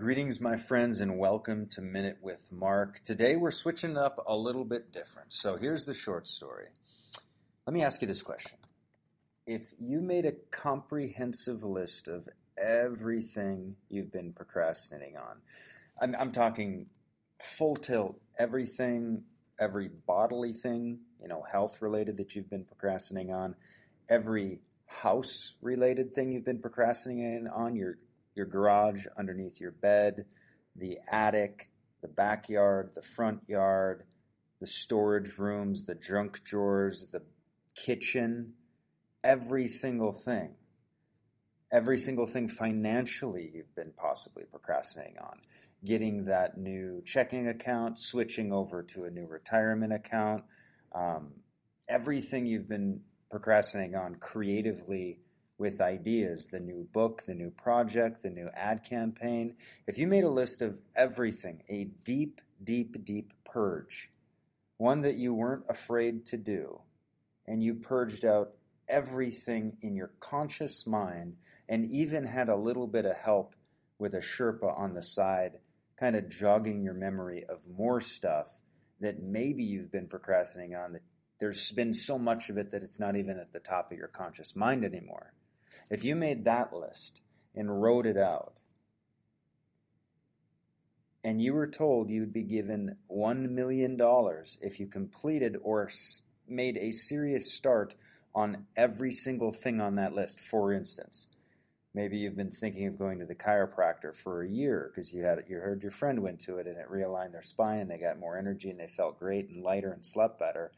Greetings, my friends, and welcome to Minute with Mark. Today we're switching up a little bit different. So here's the short story. Let me ask you this question. If you made a comprehensive list of everything you've been procrastinating on, I'm, I'm talking full tilt, everything, every bodily thing, you know, health related that you've been procrastinating on, every house related thing you've been procrastinating on, your your garage underneath your bed, the attic, the backyard, the front yard, the storage rooms, the junk drawers, the kitchen, every single thing. Every single thing financially you've been possibly procrastinating on. Getting that new checking account, switching over to a new retirement account, um, everything you've been procrastinating on creatively with ideas the new book, the new project, the new ad campaign. If you made a list of everything, a deep, deep, deep purge, one that you weren't afraid to do, and you purged out everything in your conscious mind and even had a little bit of help with a Sherpa on the side, kind of jogging your memory of more stuff that maybe you've been procrastinating on that there's been so much of it that it's not even at the top of your conscious mind anymore. If you made that list and wrote it out, and you were told you would be given $1 million if you completed or made a serious start on every single thing on that list, for instance. Maybe you've been thinking of going to the chiropractor for a year because you had you heard your friend went to it and it realigned their spine and they got more energy and they felt great and lighter and slept better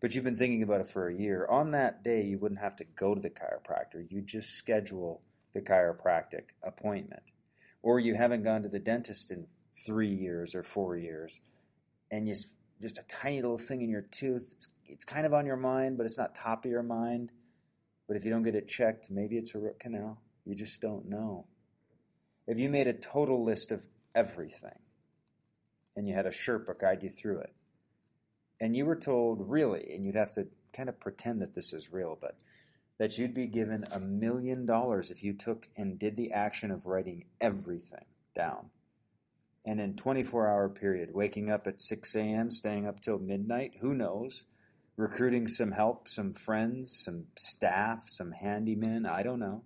but you've been thinking about it for a year, on that day you wouldn't have to go to the chiropractor. You just schedule the chiropractic appointment. Or you haven't gone to the dentist in three years or four years, and you just a tiny little thing in your tooth. It's, it's kind of on your mind, but it's not top of your mind. But if you don't get it checked, maybe it's a root canal. You just don't know. If you made a total list of everything and you had a Sherpa guide you through it, and you were told really, and you'd have to kind of pretend that this is real, but that you'd be given a million dollars if you took and did the action of writing everything down. And in 24 hour period, waking up at 6 a.m., staying up till midnight, who knows? Recruiting some help, some friends, some staff, some handymen, I don't know,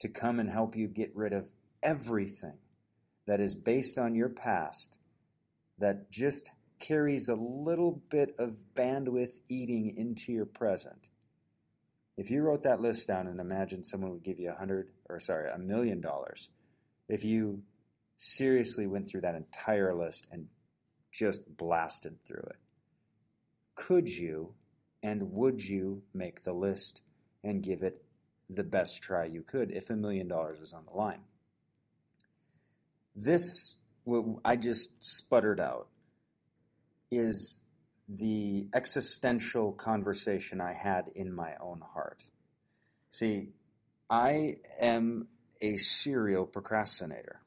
to come and help you get rid of everything that is based on your past that just carries a little bit of bandwidth eating into your present. If you wrote that list down and imagined someone would give you a hundred or sorry, a million dollars, if you seriously went through that entire list and just blasted through it, could you and would you make the list and give it the best try you could if a million dollars was on the line? This, I just sputtered out is the existential conversation I had in my own heart. See, I am a serial procrastinator.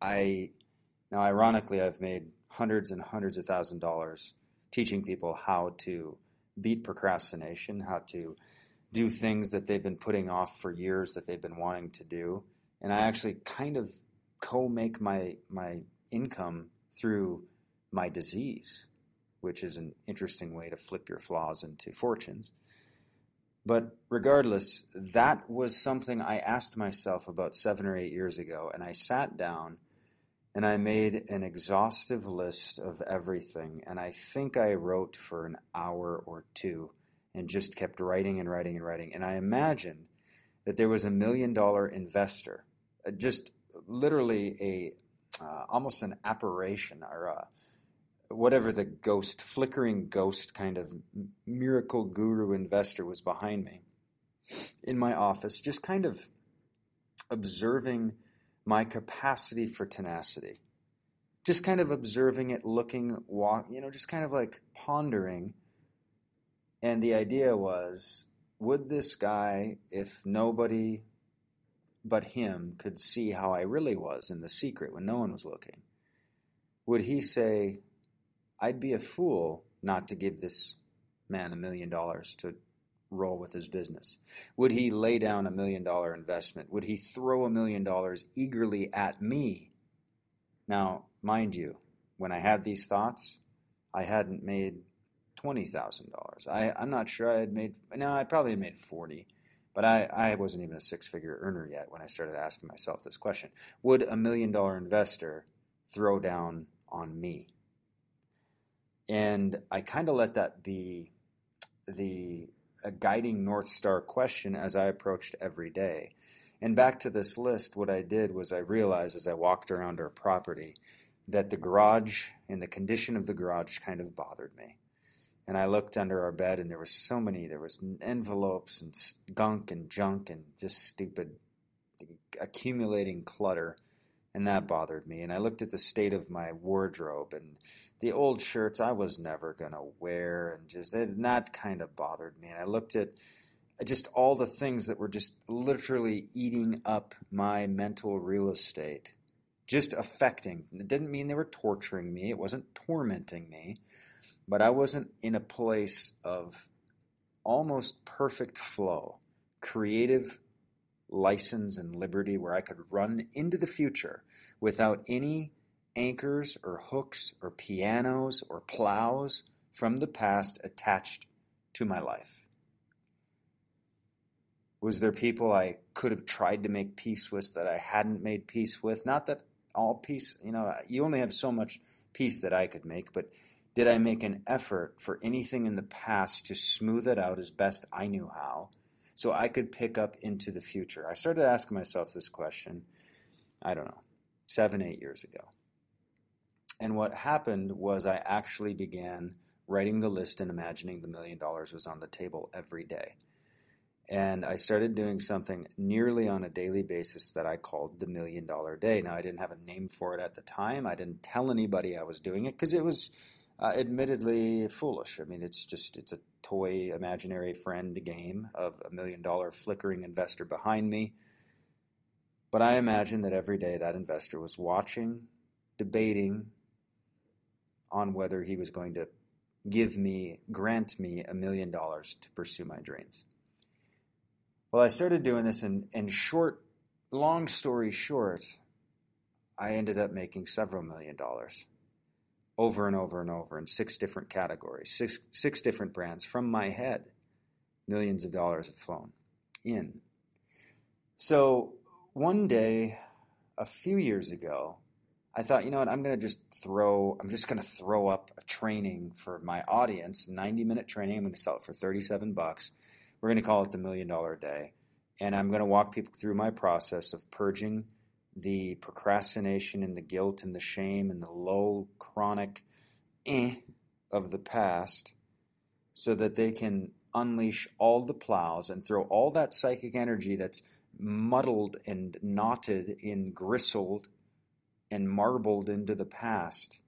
I now ironically I've made hundreds and hundreds of thousand dollars teaching people how to beat procrastination, how to do things that they've been putting off for years that they've been wanting to do. And I actually kind of co-make my my income through my disease which is an interesting way to flip your flaws into fortunes. But regardless, that was something I asked myself about seven or eight years ago, and I sat down and I made an exhaustive list of everything. And I think I wrote for an hour or two and just kept writing and writing and writing. And I imagined that there was a million dollar investor, uh, just literally a uh, almost an apparition or a, whatever the ghost, flickering ghost kind of miracle guru investor was behind me in my office, just kind of observing my capacity for tenacity. Just kind of observing it, looking, walk, you know, just kind of like pondering. And the idea was would this guy, if nobody but him could see how I really was in the secret when no one was looking, would he say, I'd be a fool not to give this man a million dollars to roll with his business? Would he lay down a million dollar investment? Would he throw a million dollars eagerly at me? Now, mind you, when I had these thoughts, I hadn't made twenty thousand dollars. I'm not sure I had made. No, I probably had made forty, but I, I wasn't even a six figure earner yet when I started asking myself this question: Would a million dollar investor throw down on me? And I kind of let that be the guiding North Star question as I approached every day. And back to this list, what I did was I realized as I walked around our property that the garage and the condition of the garage kind of bothered me. And I looked under our bed and there was so many, there was envelopes and gunk and junk and just stupid accumulating clutter. And that bothered me. And I looked at the state of my wardrobe and the old shirts I was never going to wear, and just and that kind of bothered me. And I looked at just all the things that were just literally eating up my mental real estate, just affecting. It didn't mean they were torturing me, it wasn't tormenting me, but I wasn't in a place of almost perfect flow, creative license and liberty where I could run into the future without any anchors or hooks or pianos or plows from the past attached to my life? Was there people I could have tried to make peace with that I hadn't made peace with? Not that all peace, you know, you only have so much peace that I could make, but did I make an effort for anything in the past to smooth it out as best I knew how so I could pick up into the future? I started asking myself this question, I don't know, seven, eight years ago. And what happened was I actually began writing the list and imagining the million dollars was on the table every day. And I started doing something nearly on a daily basis that I called the million dollar day. Now, I didn't have a name for it at the time. I didn't tell anybody I was doing it because it was uh, admittedly foolish. I mean, it's just, it's a toy imaginary friend game of a million dollar flickering investor behind me. But I imagine that every day that investor was watching, debating, on whether he was going to give me, grant me a million dollars to pursue my dreams. Well, I started doing this, and, and short, long story short, I ended up making several million dollars over and over and over in six different categories, six, six different brands from my head. Millions of dollars have flown in. So one day, a few years ago, I thought, you know what, I'm going to just throw, I'm just going to throw up a training for my audience, 90 minute training. I'm going to sell it for 37 bucks. We're going to call it the million dollar day. And I'm going to walk people through my process of purging the procrastination and the guilt and the shame and the low chronic eh of the past so that they can unleash all the plows and throw all that psychic energy that's muddled and knotted and gristled and marbled into the past,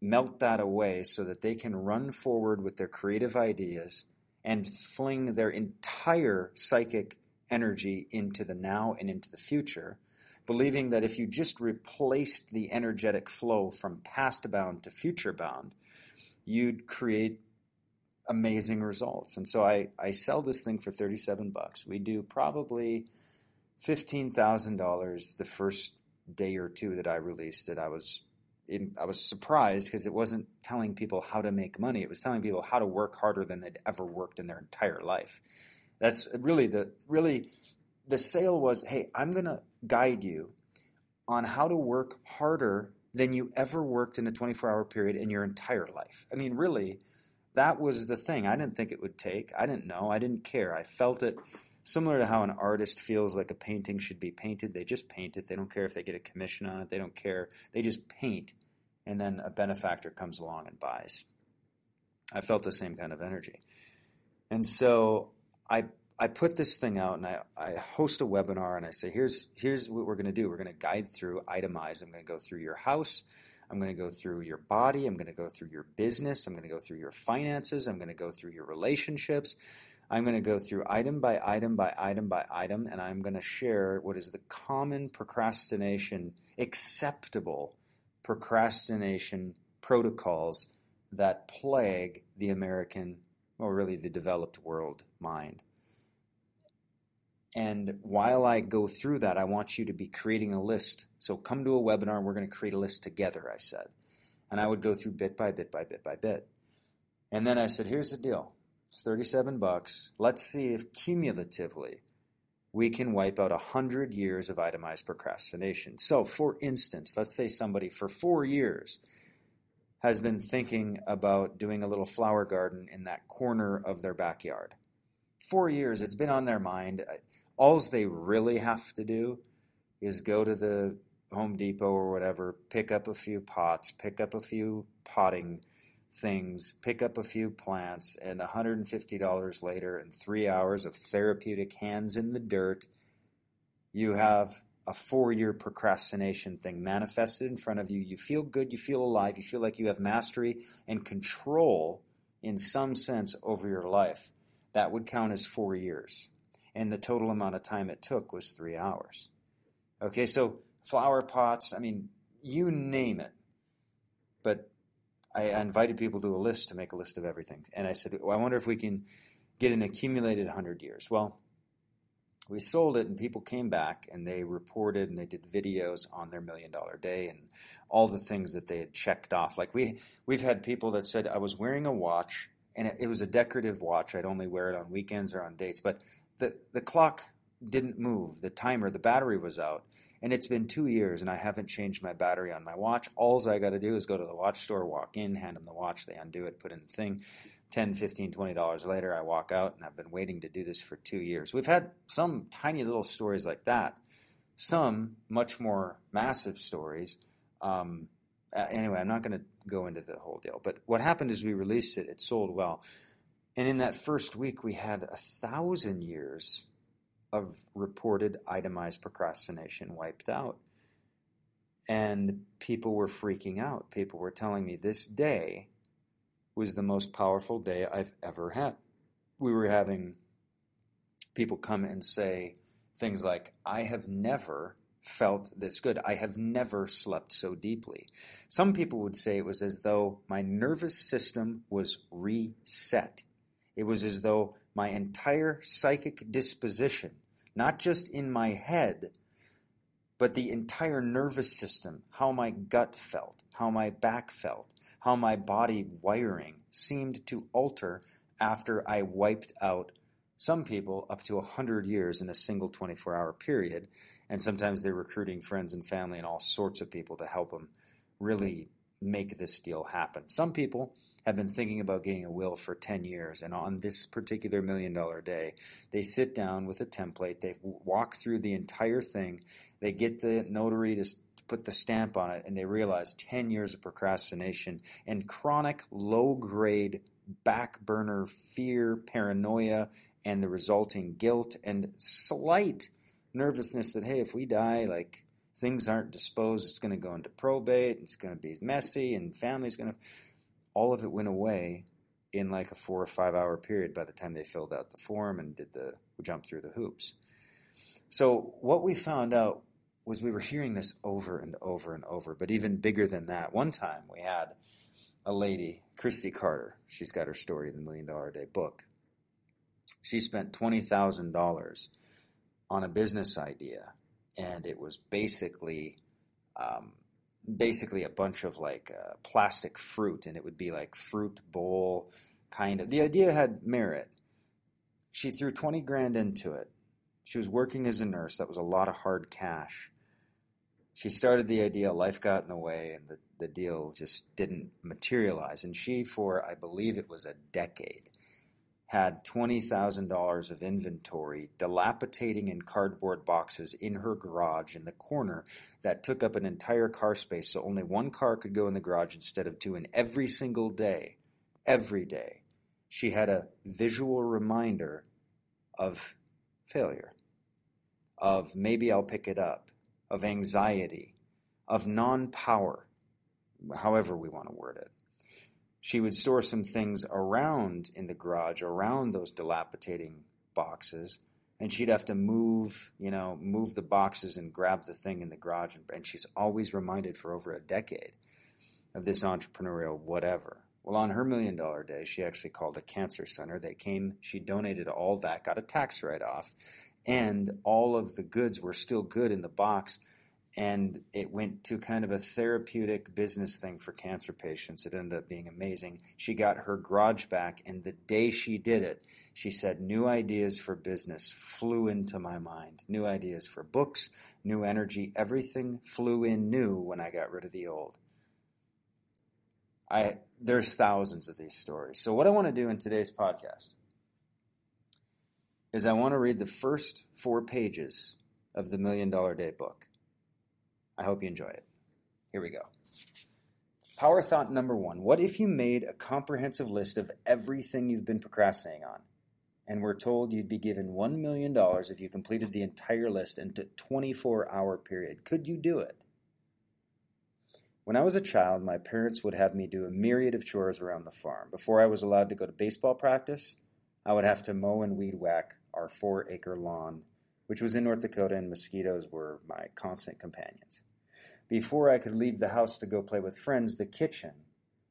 melt that away so that they can run forward with their creative ideas and fling their entire psychic energy into the now and into the future, believing that if you just replaced the energetic flow from past bound to future bound, you'd create amazing results. And so I, I sell this thing for 37 bucks. We do probably $15,000 the first day or two that I released it, I was I was surprised because it wasn't telling people how to make money. It was telling people how to work harder than they'd ever worked in their entire life. That's really the really the sale was, hey, I'm going to guide you on how to work harder than you ever worked in a 24-hour period in your entire life. I mean, really, that was the thing. I didn't think it would take. I didn't know. I didn't care. I felt it similar to how an artist feels like a painting should be painted. They just paint it. They don't care if they get a commission on it. They don't care. They just paint, and then a benefactor comes along and buys. I felt the same kind of energy, and so I I put this thing out and I, I host a webinar and I say here's here's what we're going to do. We're going to guide through, itemize. I'm going to go through your house. I'm going to go through your body. I'm going to go through your business. I'm going to go through your finances. I'm going to go through your relationships. I'm going to go through item by item by item by item, and I'm going to share what is the common procrastination, acceptable procrastination protocols that plague the American, or really the developed world mind. And while I go through that, I want you to be creating a list. So come to a webinar and we're going to create a list together, I said. And I would go through bit by bit by bit by bit. And then I said, here's the deal. It's 37 bucks. Let's see if cumulatively we can wipe out 100 years of itemized procrastination. So, for instance, let's say somebody for four years has been thinking about doing a little flower garden in that corner of their backyard. Four years, it's been on their mind. All they really have to do is go to the Home Depot or whatever, pick up a few pots, pick up a few potting things, pick up a few plants, and $150 later and three hours of therapeutic hands in the dirt, you have a four year procrastination thing manifested in front of you. You feel good, you feel alive, you feel like you have mastery and control in some sense over your life. That would count as four years. And the total amount of time it took was three hours. Okay, so flower pots, I mean, you name it. But I invited people to a list to make a list of everything. And I said, well, I wonder if we can get an accumulated 100 years. Well, we sold it and people came back and they reported and they did videos on their million dollar day and all the things that they had checked off like we we've had people that said i was wearing a watch and it, it was a decorative watch i'd only wear it on weekends or on dates but the the clock didn't move. The timer the battery was out and it's been two years and i haven't changed my battery on my watch. All i got to do is go to the watch store walk in hand them the watch they undo it put in the thing. 10 15 20 dollars later i walk out and i've been waiting to do this for two years. We've had some tiny little stories like that. Some much more massive stories. Um, anyway i'm not going to go into the whole deal but what happened is we released it. It sold well and in that first week we had a thousand years of reported itemized procrastination wiped out and people were freaking out people were telling me this day was the most powerful day I've ever had. We were having people come and say things like, I have never felt this good. I have never slept so deeply. Some people would say it was as though my nervous system was reset. It was as though my entire psychic disposition, not just in my head, but the entire nervous system, how my gut felt, how my back felt, how my body wiring seemed to alter after I wiped out some people up to 100 years in a single 24 hour period. And sometimes they're recruiting friends and family and all sorts of people to help them really make this deal happen. Some people have been thinking about getting a will for 10 years, and on this particular million dollar day, they sit down with a template, they walk through the entire thing, they get the notary to put the stamp on it and they realize 10 years of procrastination and chronic low grade back burner fear, paranoia, and the resulting guilt and slight nervousness that, hey, if we die, like things aren't disposed, it's going to go into probate, it's going to be messy, and family's going to. All of it went away in like a four or five hour period by the time they filled out the form and did the jump through the hoops. So, what we found out was we were hearing this over and over and over, but even bigger than that. One time we had a lady, Christy Carter, she's got her story in the Million Dollar Day book. She spent $20,000 on a business idea, and it was basically. Um, basically a bunch of like uh, plastic fruit, and it would be like fruit bowl kind of. The idea had merit. She threw 20 grand into it. She was working as a nurse. That was a lot of hard cash she started the idea, life got in the way, and the, the deal just didn't materialize. And she, for I believe it was a decade, had $20,000 of inventory dilapidating in cardboard boxes in her garage in the corner that took up an entire car space. So only one car could go in the garage instead of two. And every single day, every day, she had a visual reminder of failure, of maybe I'll pick it up, of anxiety, of non power, however we want to word it. She would store some things around in the garage, around those dilapidating boxes, and she'd have to move, you know, move the boxes and grab the thing in the garage. And, and she's always reminded for over a decade of this entrepreneurial whatever. Well, on her million dollar day, she actually called a cancer center. They came, she donated all that, got a tax write off, and all of the goods were still good in the box and it went to kind of a therapeutic business thing for cancer patients. It ended up being amazing. She got her garage back, and the day she did it, she said, New ideas for business flew into my mind. New ideas for books, new energy. Everything flew in new when I got rid of the old. I, there's thousands of these stories. So, what I want to do in today's podcast is I want to read the first four pages of the Million Dollar Day book. I hope you enjoy it. Here we go. Power thought number one What if you made a comprehensive list of everything you've been procrastinating on? And were told you'd be given $1 million if you completed the entire list in a 24 hour period. Could you do it? When I was a child, my parents would have me do a myriad of chores around the farm. Before I was allowed to go to baseball practice, I would have to mow and weed whack our four acre lawn which was in North Dakota, and mosquitoes were my constant companions. Before I could leave the house to go play with friends, the kitchen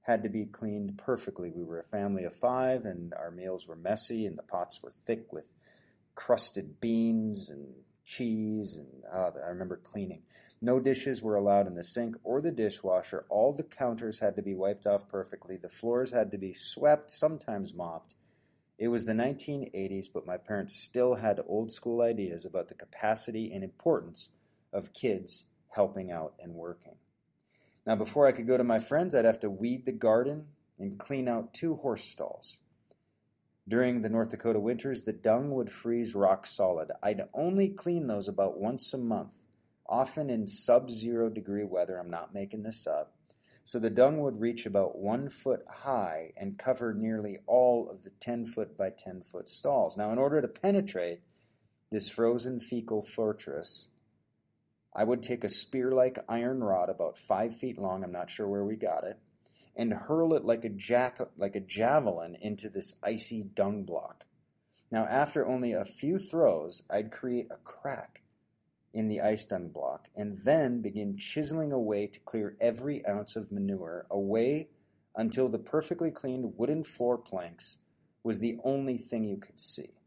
had to be cleaned perfectly. We were a family of five, and our meals were messy, and the pots were thick with crusted beans and cheese, and uh, I remember cleaning. No dishes were allowed in the sink or the dishwasher. All the counters had to be wiped off perfectly. The floors had to be swept, sometimes mopped. It was the 1980s, but my parents still had old school ideas about the capacity and importance of kids helping out and working. Now, before I could go to my friends, I'd have to weed the garden and clean out two horse stalls. During the North Dakota winters, the dung would freeze rock solid. I'd only clean those about once a month, often in sub zero degree weather. I'm not making this up so the dung would reach about one foot high and cover nearly all of the 10 foot by 10 foot stalls. Now, in order to penetrate this frozen fecal fortress, I would take a spear like iron rod about five feet long, I'm not sure where we got it, and hurl it like a, jack, like a javelin into this icy dung block. Now, after only a few throws, I'd create a crack in the ice dung block, and then begin chiseling away to clear every ounce of manure away until the perfectly cleaned wooden floor planks was the only thing you could see.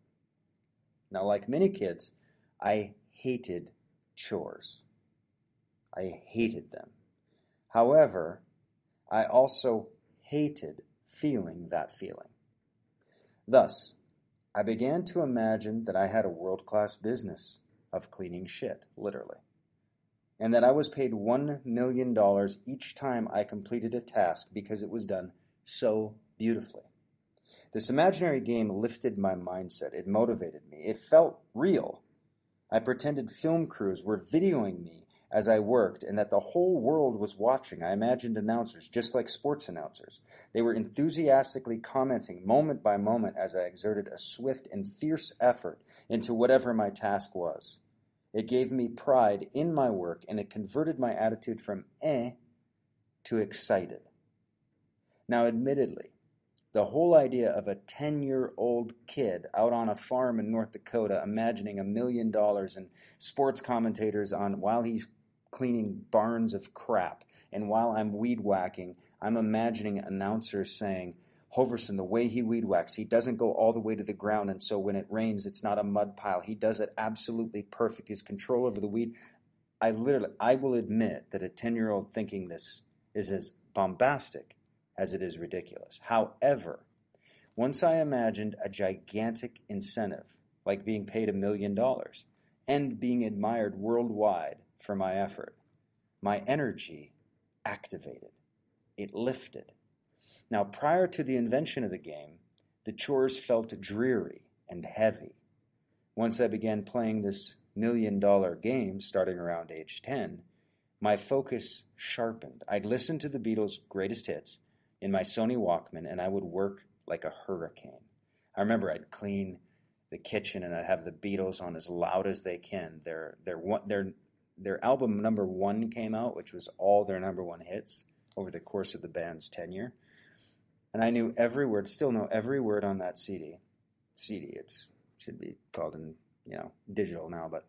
Now, like many kids, I hated chores. I hated them. However, I also hated feeling that feeling. Thus, I began to imagine that I had a world class business of cleaning shit, literally. And that I was paid $1 million each time I completed a task because it was done so beautifully. This imaginary game lifted my mindset. It motivated me. It felt real. I pretended film crews were videoing me as I worked and that the whole world was watching. I imagined announcers, just like sports announcers. They were enthusiastically commenting moment by moment as I exerted a swift and fierce effort into whatever my task was. It gave me pride in my work and it converted my attitude from eh to excited. Now, admittedly, the whole idea of a 10 year old kid out on a farm in North Dakota imagining a million dollars and sports commentators on while he's cleaning barns of crap. And while I'm weed whacking, I'm imagining announcers saying, Hoverson, the way he weed whacks, he doesn't go all the way to the ground, and so when it rains, it's not a mud pile. He does it absolutely perfect. His control over the weed. I literally, I will admit that a 10 year old thinking this is as bombastic as it is ridiculous. However, once I imagined a gigantic incentive, like being paid a million dollars, and being admired worldwide for my effort. My energy activated, it lifted. Now, prior to the invention of the game, the chores felt dreary and heavy. Once I began playing this million dollar game starting around age 10, my focus sharpened. I'd listen to the Beatles' greatest hits in my Sony Walkman and I would work like a hurricane. I remember I'd clean the kitchen and I'd have the Beatles on as loud as they can. Their their their their album number one came out, which was all their number one hits over the course of the band's tenure. And I knew every word, still know every word on that CD. CD, it should be called in, you know, digital now, but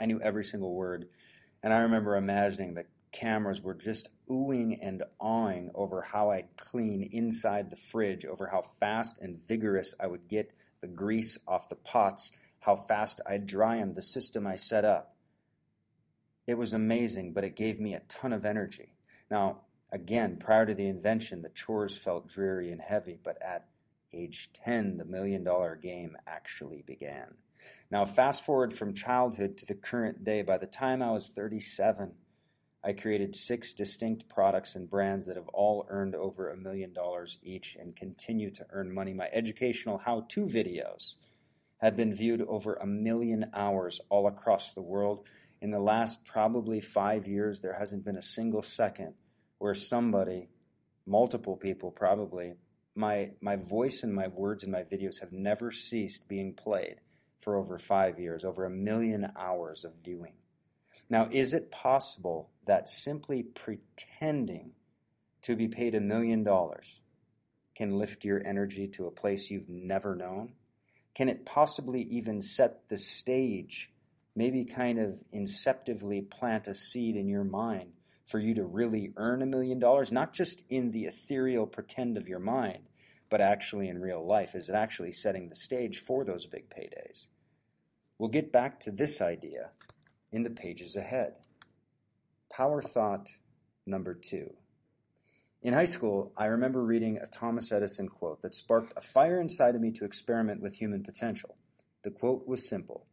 I knew every single word. And I remember imagining the cameras were just oohing and awing over how I'd clean inside the fridge, over how fast and vigorous I would get the grease off the pots, how fast I'd dry them, the system I set up. It was amazing, but it gave me a ton of energy. Now, again, prior to the invention, the chores felt dreary and heavy, but at age 10, the million dollar game actually began. Now, fast forward from childhood to the current day, by the time I was 37, I created six distinct products and brands that have all earned over a million dollars each and continue to earn money. My educational how to videos have been viewed over a million hours all across the world. In the last probably five years, there hasn't been a single second where somebody, multiple people probably, my, my voice and my words and my videos have never ceased being played for over five years, over a million hours of viewing. Now, is it possible that simply pretending to be paid a million dollars can lift your energy to a place you've never known? Can it possibly even set the stage, maybe kind of inceptively plant a seed in your mind for you to really earn a million dollars, not just in the ethereal pretend of your mind, but actually in real life? Is it actually setting the stage for those big paydays? We'll get back to this idea in the pages ahead. Power thought number two. In high school, I remember reading a Thomas Edison quote that sparked a fire inside of me to experiment with human potential. The quote was simple.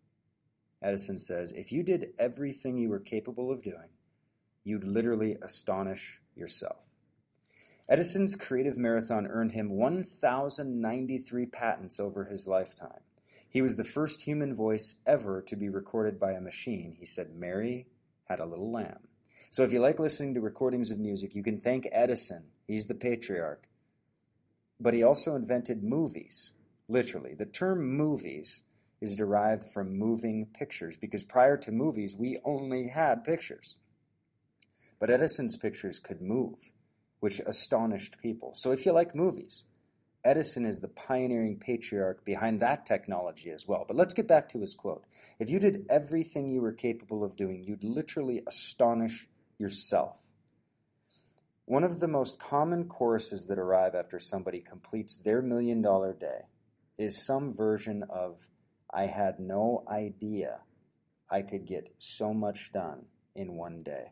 Edison says, If you did everything you were capable of doing, you'd literally astonish yourself. Edison's creative marathon earned him 1,093 patents over his lifetime. He was the first human voice ever to be recorded by a machine. He said, Mary had a little lamb. So if you like listening to recordings of music, you can thank Edison. He's the patriarch. But he also invented movies, literally. The term movies is derived from moving pictures because prior to movies, we only had pictures. But Edison's pictures could move, which astonished people. So if you like movies, Edison is the pioneering patriarch behind that technology as well. But let's get back to his quote. If you did everything you were capable of doing, you'd literally astonish yourself. One of the most common choruses that arrive after somebody completes their million dollar day is some version of, I had no idea I could get so much done in one day.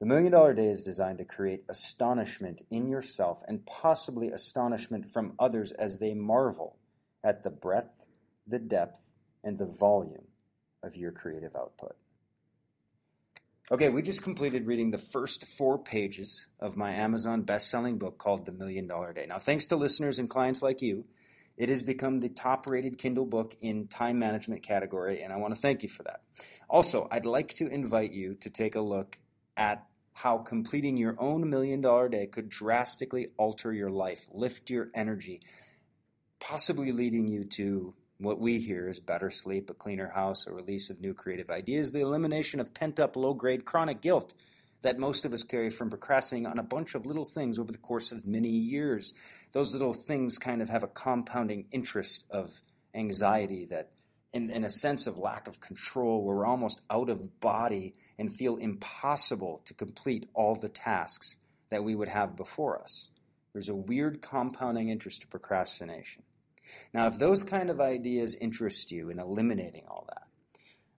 The Million Dollar Day is designed to create astonishment in yourself and possibly astonishment from others as they marvel at the breadth, the depth, and the volume of your creative output. Okay, we just completed reading the first four pages of my Amazon best selling book called The Million Dollar Day. Now, thanks to listeners and clients like you, it has become the top rated Kindle book in time management category, and I want to thank you for that. Also, I'd like to invite you to take a look at how completing your own million dollar day could drastically alter your life, lift your energy, possibly leading you to what we hear is better sleep, a cleaner house, a release of new creative ideas, the elimination of pent up low grade chronic guilt that most of us carry from procrastinating on a bunch of little things over the course of many years. Those little things kind of have a compounding interest of anxiety that in, in a sense of lack of control where we're almost out of body and feel impossible to complete all the tasks that we would have before us. There's a weird compounding interest to procrastination. Now, if those kind of ideas interest you in eliminating all that,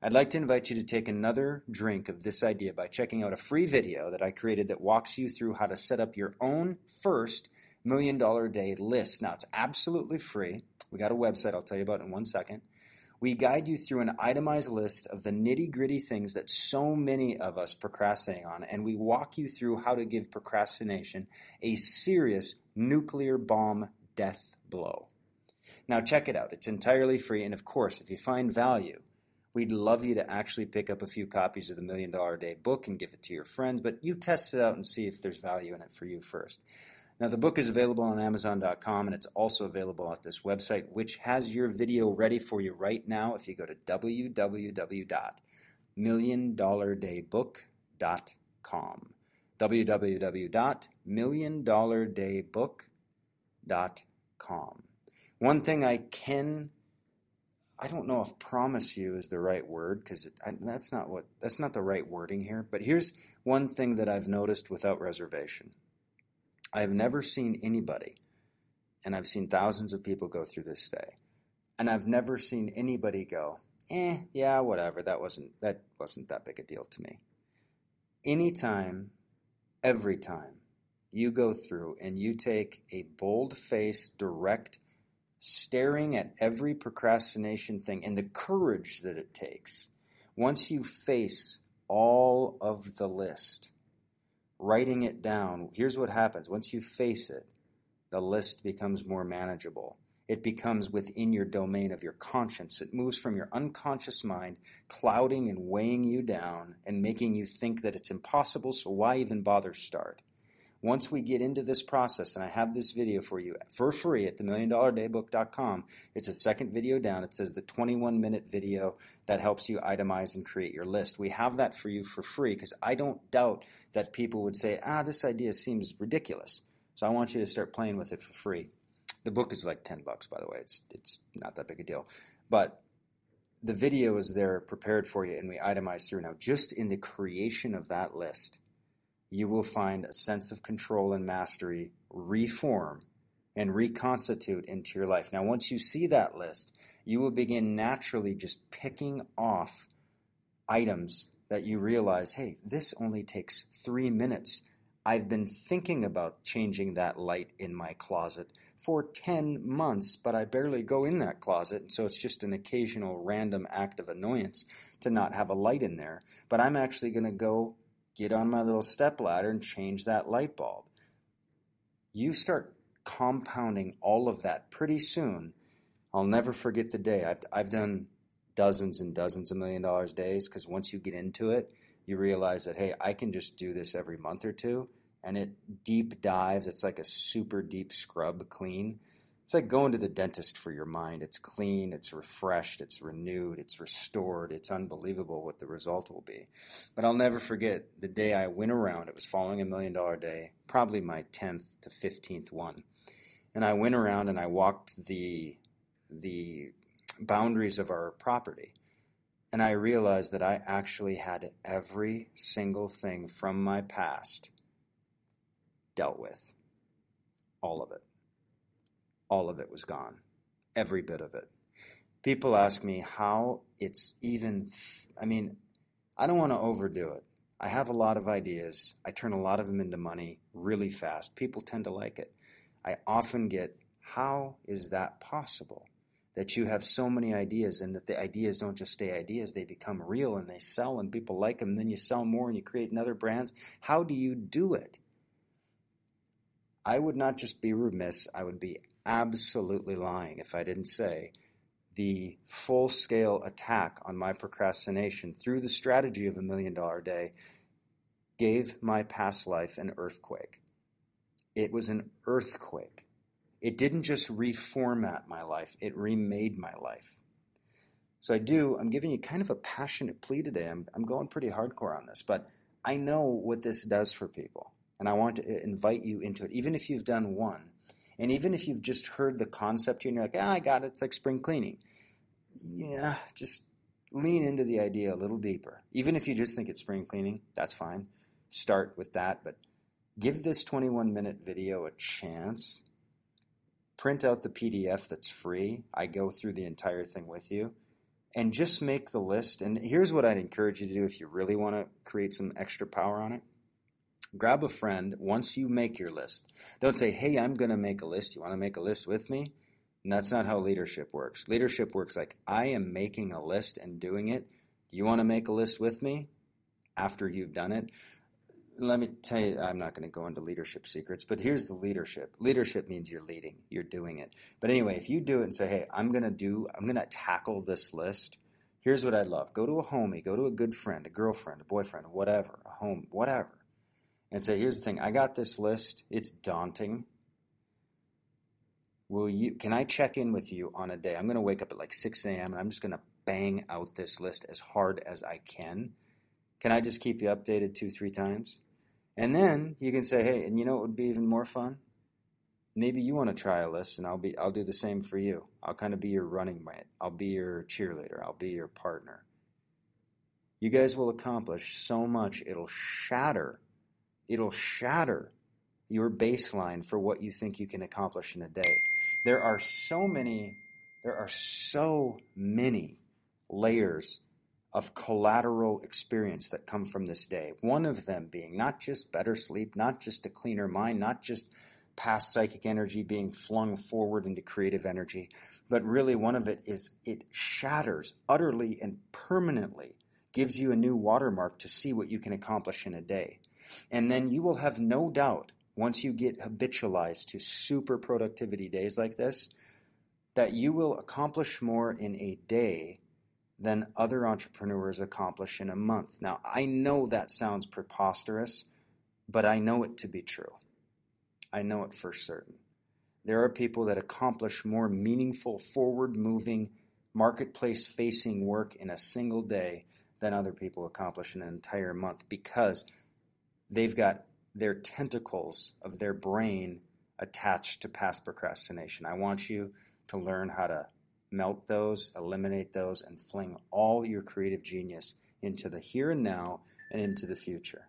I'd like to invite you to take another drink of this idea by checking out a free video that I created that walks you through how to set up your own first million dollar day list. Now, it's absolutely free. We got a website I'll tell you about in one second. We guide you through an itemized list of the nitty gritty things that so many of us procrastinate on, and we walk you through how to give procrastination a serious nuclear bomb death blow. Now, check it out. It's entirely free, and of course, if you find value, we'd love you to actually pick up a few copies of the Million Dollar Day book and give it to your friends, but you test it out and see if there's value in it for you first. Now, the book is available on Amazon.com and it's also available at this website, which has your video ready for you right now if you go to www.milliondollardaybook.com. www.milliondollardaybook.com. One thing I can I don't know if promise you is the right word because that's not what that's not the right wording here. But here's one thing that I've noticed without reservation. I have never seen anybody, and I've seen thousands of people go through this day, and I've never seen anybody go, eh, yeah, whatever, that wasn't that wasn't that big a deal to me. Anytime, every time you go through and you take a bold face, direct, staring at every procrastination thing and the courage that it takes, once you face all of the list, writing it down, here's what happens. Once you face it, the list becomes more manageable. It becomes within your domain of your conscience. It moves from your unconscious mind, clouding and weighing you down and making you think that it's impossible, so why even bother start? Once we get into this process, and I have this video for you for free at themilliondollardaybook.com, it's a second video down. It says the 21 minute video that helps you itemize and create your list. We have that for you for free because I don't doubt that people would say, ah, this idea seems ridiculous. So I want you to start playing with it for free. The book is like 10 bucks, by the way. It's, it's not that big a deal. But the video is there prepared for you and we itemize through. Now, just in the creation of that list, you will find a sense of control and mastery reform and reconstitute into your life. Now, once you see that list, you will begin naturally just picking off items that you realize, hey, this only takes three minutes. I've been thinking about changing that light in my closet for 10 months, but I barely go in that closet, And so it's just an occasional random act of annoyance to not have a light in there. But I'm actually going to go get on my little step ladder and change that light bulb. You start compounding all of that pretty soon. I'll never forget the day. I've, I've done dozens and dozens of million dollars days because once you get into it, you realize that, hey, I can just do this every month or two. And it deep dives. It's like a super deep scrub clean it's like going to the dentist for your mind. It's clean, it's refreshed, it's renewed, it's restored. It's unbelievable what the result will be. But I'll never forget the day I went around. It was following a million dollar day, probably my 10th to 15th one. And I went around and I walked the the boundaries of our property. And I realized that I actually had every single thing from my past dealt with. All of it all of it was gone. Every bit of it. People ask me how it's even, I mean, I don't want to overdo it. I have a lot of ideas. I turn a lot of them into money really fast. People tend to like it. I often get, how is that possible? That you have so many ideas and that the ideas don't just stay ideas, they become real and they sell and people like them. And then you sell more and you create another brands. How do you do it? I would not just be remiss, I would be absolutely lying if I didn't say the full scale attack on my procrastination through the strategy of a million dollar day gave my past life an earthquake. It was an earthquake. It didn't just reformat my life, it remade my life. So I do, I'm giving you kind of a passionate plea today. I'm, I'm going pretty hardcore on this, but I know what this does for people. And I want to invite you into it. Even if you've done one, and even if you've just heard the concept here and you're like, ah, I got it, it's like spring cleaning. Yeah, just lean into the idea a little deeper. Even if you just think it's spring cleaning, that's fine. Start with that, but give this 21 minute video a chance. Print out the PDF that's free. I go through the entire thing with you. And just make the list. And here's what I'd encourage you to do if you really want to create some extra power on it grab a friend once you make your list. Don't say, hey, I'm going to make a list. You want to make a list with me? And that's not how leadership works. Leadership works like, I am making a list and doing it. Do you want to make a list with me after you've done it? Let me tell you, I'm not going to go into leadership secrets, but here's the leadership. Leadership means you're leading, you're doing it. But anyway, if you do it and say, hey, I'm going to do, I'm going to tackle this list, here's what I'd love. Go to a homie, go to a good friend, a girlfriend, a boyfriend, whatever, a home, whatever and say, here's the thing, I got this list. It's daunting. Will you can I check in with you on a day? I'm gonna wake up at like 6 a.m. and I'm just gonna bang out this list as hard as I can. Can I just keep you updated two, three times? And then you can say, hey, and you know what would be even more fun? Maybe you want to try a list and I'll be I'll do the same for you. I'll kind of be your running mate. I'll be your cheerleader. I'll be your partner. you guys will accomplish so much it'll shatter it'll shatter your baseline for what you think you can accomplish in a day there are so many there are so many layers of collateral experience that come from this day one of them being not just better sleep not just a cleaner mind not just past psychic energy being flung forward into creative energy but really one of it is it shatters utterly and permanently gives you a new watermark to see what you can accomplish in a day. And then you will have no doubt, once you get habitualized to super productivity days like this, that you will accomplish more in a day than other entrepreneurs accomplish in a month. Now, I know that sounds preposterous, but I know it to be true. I know it for certain. There are people that accomplish more meaningful, forward moving, marketplace facing work in a single day than other people accomplish in an entire month because they've got their tentacles of their brain attached to past procrastination. I want you to learn how to melt those, eliminate those, and fling all your creative genius into the here and now and into the future.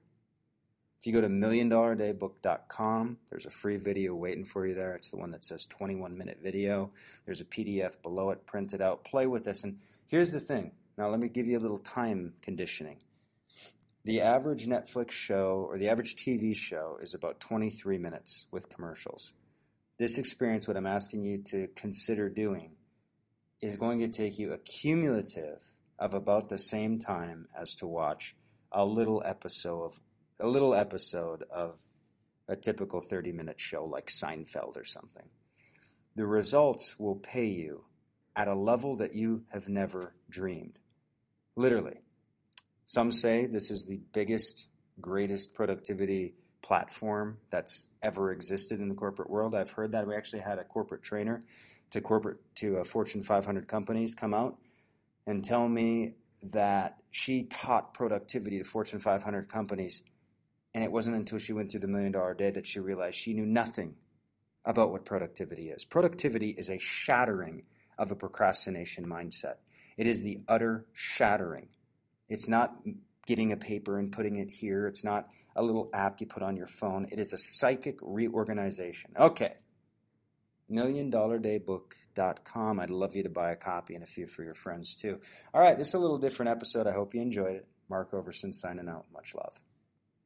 If you go to milliondollardaybook.com, there's a free video waiting for you there. It's the one that says 21 minute video. There's a PDF below it, print it out, play with this. And here's the thing now, let me give you a little time conditioning. The average Netflix show or the average TV show is about 23 minutes with commercials. This experience, what I'm asking you to consider doing, is going to take you a cumulative of about the same time as to watch a little episode of a little episode of a typical 30 minute show like Seinfeld or something. The results will pay you at a level that you have never dreamed. Literally. Some say this is the biggest, greatest productivity platform that's ever existed in the corporate world. I've heard that. We actually had a corporate trainer to corporate to a Fortune 500 companies come out and tell me that she taught productivity to Fortune 500 companies, and it wasn't until she went through the million dollar day that she realized she knew nothing about what productivity is. Productivity is a shattering of a procrastination mindset. It is the utter shattering. It's not getting a paper and putting it here. It's not a little app you put on your phone. It is a psychic reorganization. Okay. MillionDollarDayBook.com. I'd love you to buy a copy and a few for your friends too. All right, this is a little different episode. I hope you enjoyed it. Mark Overson signing out. Much love.